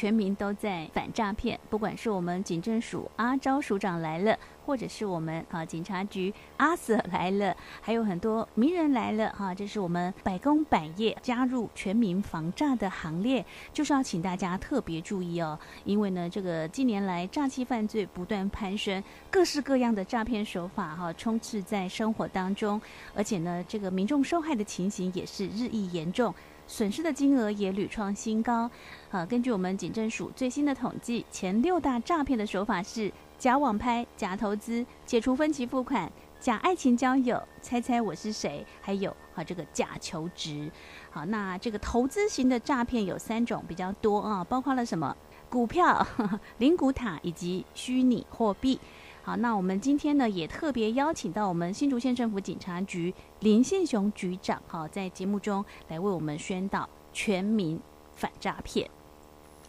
全民都在反诈骗，不管是我们警政署阿昭署长来了，或者是我们啊警察局阿 Sir 来了，还有很多名人来了哈，这是我们百工百业加入全民防诈的行列，就是要请大家特别注意哦，因为呢，这个近年来诈欺犯罪不断攀升，各式各样的诈骗手法哈充斥在生活当中，而且呢，这个民众受害的情形也是日益严重。损失的金额也屡创新高。啊，根据我们警政署最新的统计，前六大诈骗的手法是假网拍、假投资、解除分期付款、假爱情交友、猜猜我是谁，还有啊这个假求职。好，那这个投资型的诈骗有三种比较多啊，包括了什么？股票、灵骨塔以及虚拟货币。好，那我们今天呢也特别邀请到我们新竹县政府警察局林宪雄局长，好，在节目中来为我们宣导全民反诈骗。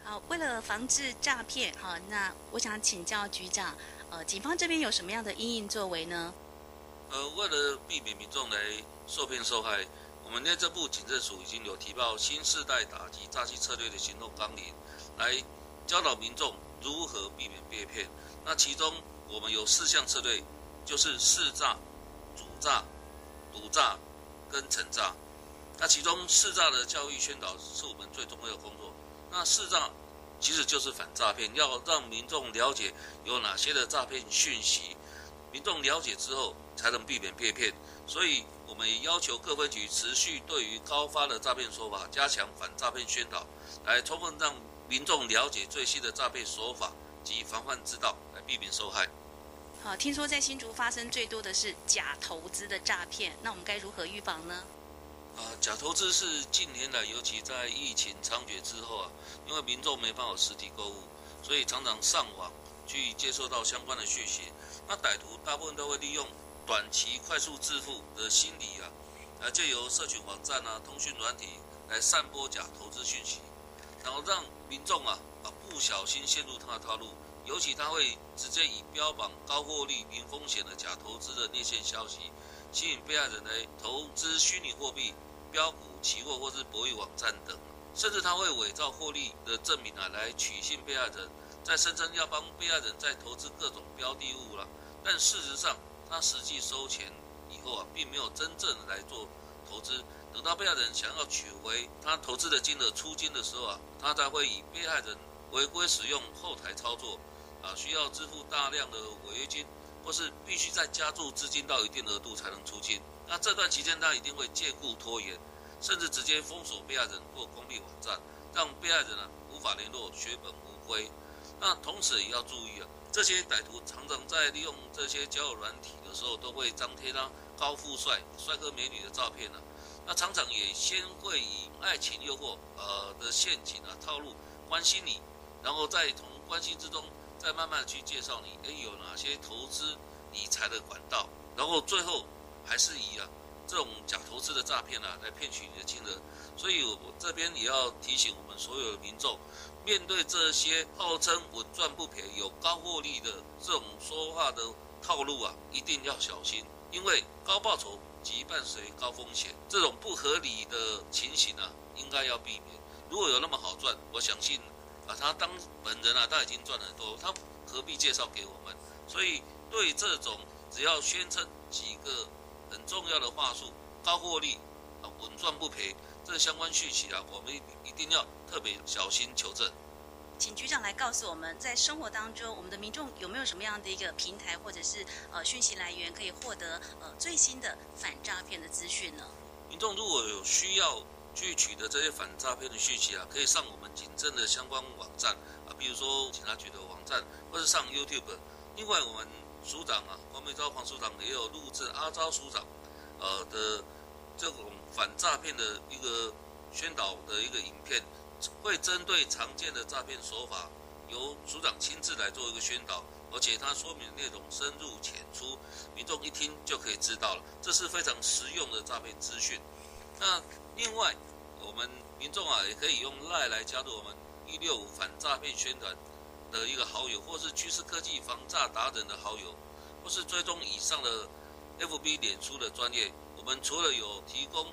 好，为了防治诈骗，好，那我想请教局长，呃，警方这边有什么样的因应作为呢？呃，为了避免民众来受骗受害，我们内政部警政署已经有提报新世代打击诈欺策略的行动纲领，来教导民众如何避免被骗。那其中，我们有四项策略，就是识诈、主诈、堵诈跟惩诈。那其中识诈的教育宣导是我们最重要的工作。那识诈其实就是反诈骗，要让民众了解有哪些的诈骗讯息，民众了解之后才能避免被骗。所以我们也要求各分局持续对于高发的诈骗手法加强反诈骗宣导，来充分让民众了解最新的诈骗手法及防范之道，来避免受害。好，听说在新竹发生最多的是假投资的诈骗，那我们该如何预防呢？啊，假投资是近年来，尤其在疫情猖獗之后啊，因为民众没办法实体购物，所以常常上网去接收到相关的讯息。那歹徒大部分都会利用短期快速致富的心理啊，啊借由社群网站啊、通讯软体来散播假投资讯息，然后让民众啊啊不小心陷入他的套路。尤其他会直接以标榜高获利、零风险的假投资的内线消息，吸引被害人来投资虚拟货币、标股、期货或是博弈网站等，甚至他会伪造获利的证明啊，来取信被害人，再声称要帮被害人再投资各种标的物了。但事实上，他实际收钱以后啊，并没有真正来做投资。等到被害人想要取回他投资的金额出金的时候啊，他才会以被害人违规使用后台操作。啊，需要支付大量的违约金，或是必须再加注资金到一定额度才能出金。那这段期间，他一定会借故拖延，甚至直接封锁被害人或关闭网站，让被害人啊无法联络，血本无归。那同时也要注意啊，这些歹徒常常在利用这些交友软体的时候，都会张贴他高富帅、帅哥美女的照片啊。那常常也先会以爱情诱惑呃的陷阱啊套路关心你，然后在从关心之中。再慢慢去介绍你，诶，有哪些投资理财的管道，然后最后还是以啊这种假投资的诈骗啊来骗取你的金额。所以我这边也要提醒我们所有的民众，面对这些号称稳赚不赔、有高获利的这种说话的套路啊，一定要小心，因为高报酬即伴随高风险，这种不合理的情形啊，应该要避免。如果有那么好赚，我相信。啊，他当本人啊，他已经赚了很多，他何必介绍给我们？所以对这种只要宣称几个很重要的话术，高获利啊，稳赚不赔，这相关讯息啊，我们一定要特别小心求证。请局长来告诉我们，在生活当中，我们的民众有没有什么样的一个平台或者是呃讯息来源，可以获得呃最新的反诈骗的资讯呢？民众如果有需要。去取得这些反诈骗的讯息啊，可以上我们警政的相关网站啊，比如说警察局的网站，或者上 YouTube。另外，我们署长啊，黄美昭黄署长也有录制阿昭署长呃的这种反诈骗的一个宣导的一个影片，会针对常见的诈骗手法，由署长亲自来做一个宣导，而且他说明内容深入浅出，民众一听就可以知道了，这是非常实用的诈骗资讯。那另外，我们民众啊，也可以用赖来加入我们一六五反诈骗宣传的一个好友，或是趋势科技防诈达人的好友，或是追踪以上的 FB 脸书的专业。我们除了有提供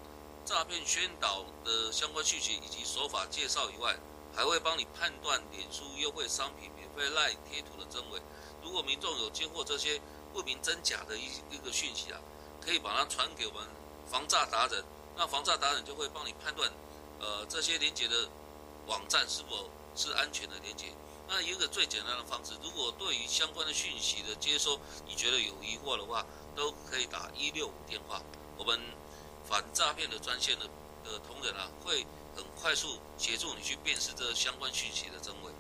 诈骗宣导的相关讯息以及手法介绍以外，还会帮你判断脸书优惠商品免费赖贴图的真伪。如果民众有接获这些不明真假的一一个讯息啊，可以把它传给我们防诈达人，那防诈达人就会帮你判断，呃，这些连接的网站是否是安全的连接。那一个最简单的方式，如果对于相关的讯息的接收，你觉得有疑惑的话，都可以打一六五电话，我们反诈骗的专线的的同仁啊，会很快速协助你去辨识这相关讯息的真伪。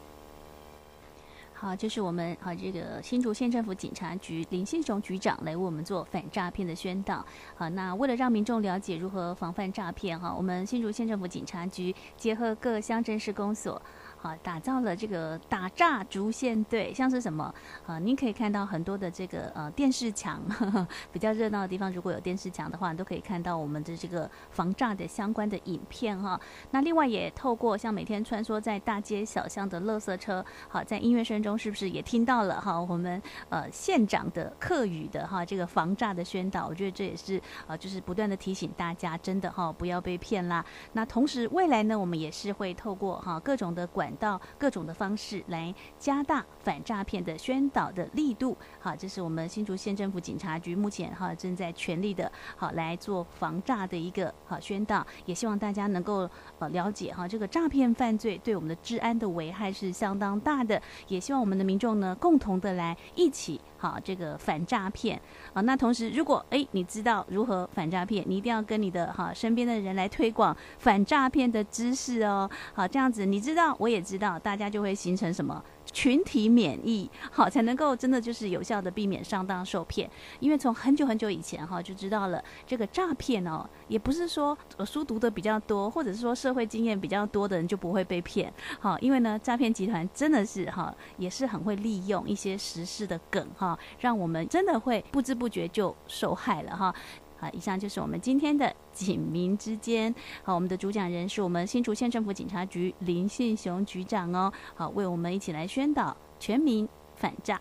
好，就是我们啊，这个新竹县政府警察局林信雄局长来为我们做反诈骗的宣导。好，那为了让民众了解如何防范诈骗，哈，我们新竹县政府警察局结合各乡镇市公所。好，打造了这个打诈逐线队，像是什么？啊，您可以看到很多的这个呃电视墙呵呵，比较热闹的地方，如果有电视墙的话，都可以看到我们的这个防诈的相关的影片哈。那另外也透过像每天穿梭在大街小巷的垃圾车，好，在音乐声中是不是也听到了哈？我们呃县长的客语的哈这个防诈的宣导，我觉得这也是啊，就是不断的提醒大家，真的哈不要被骗啦。那同时未来呢，我们也是会透过哈各种的管。到各种的方式来加大反诈骗的宣导的力度，好，这是我们新竹县政府警察局目前哈正在全力的好来做防诈的一个好宣导，也希望大家能够呃了解哈这个诈骗犯罪对我们的治安的危害是相当大的，也希望我们的民众呢共同的来一起。好，这个反诈骗啊，那同时，如果哎，你知道如何反诈骗，你一定要跟你的哈身边的人来推广反诈骗的知识哦。好，这样子你知道，我也知道，大家就会形成什么？群体免疫，好，才能够真的就是有效的避免上当受骗。因为从很久很久以前哈就知道了，这个诈骗哦，也不是说书读的比较多，或者是说社会经验比较多的人就不会被骗。好，因为呢，诈骗集团真的是哈，也是很会利用一些时事的梗哈，让我们真的会不知不觉就受害了哈。好，以上就是我们今天的警民之间。好，我们的主讲人是我们新竹县政府警察局林信雄局长哦。好，为我们一起来宣导全民反诈。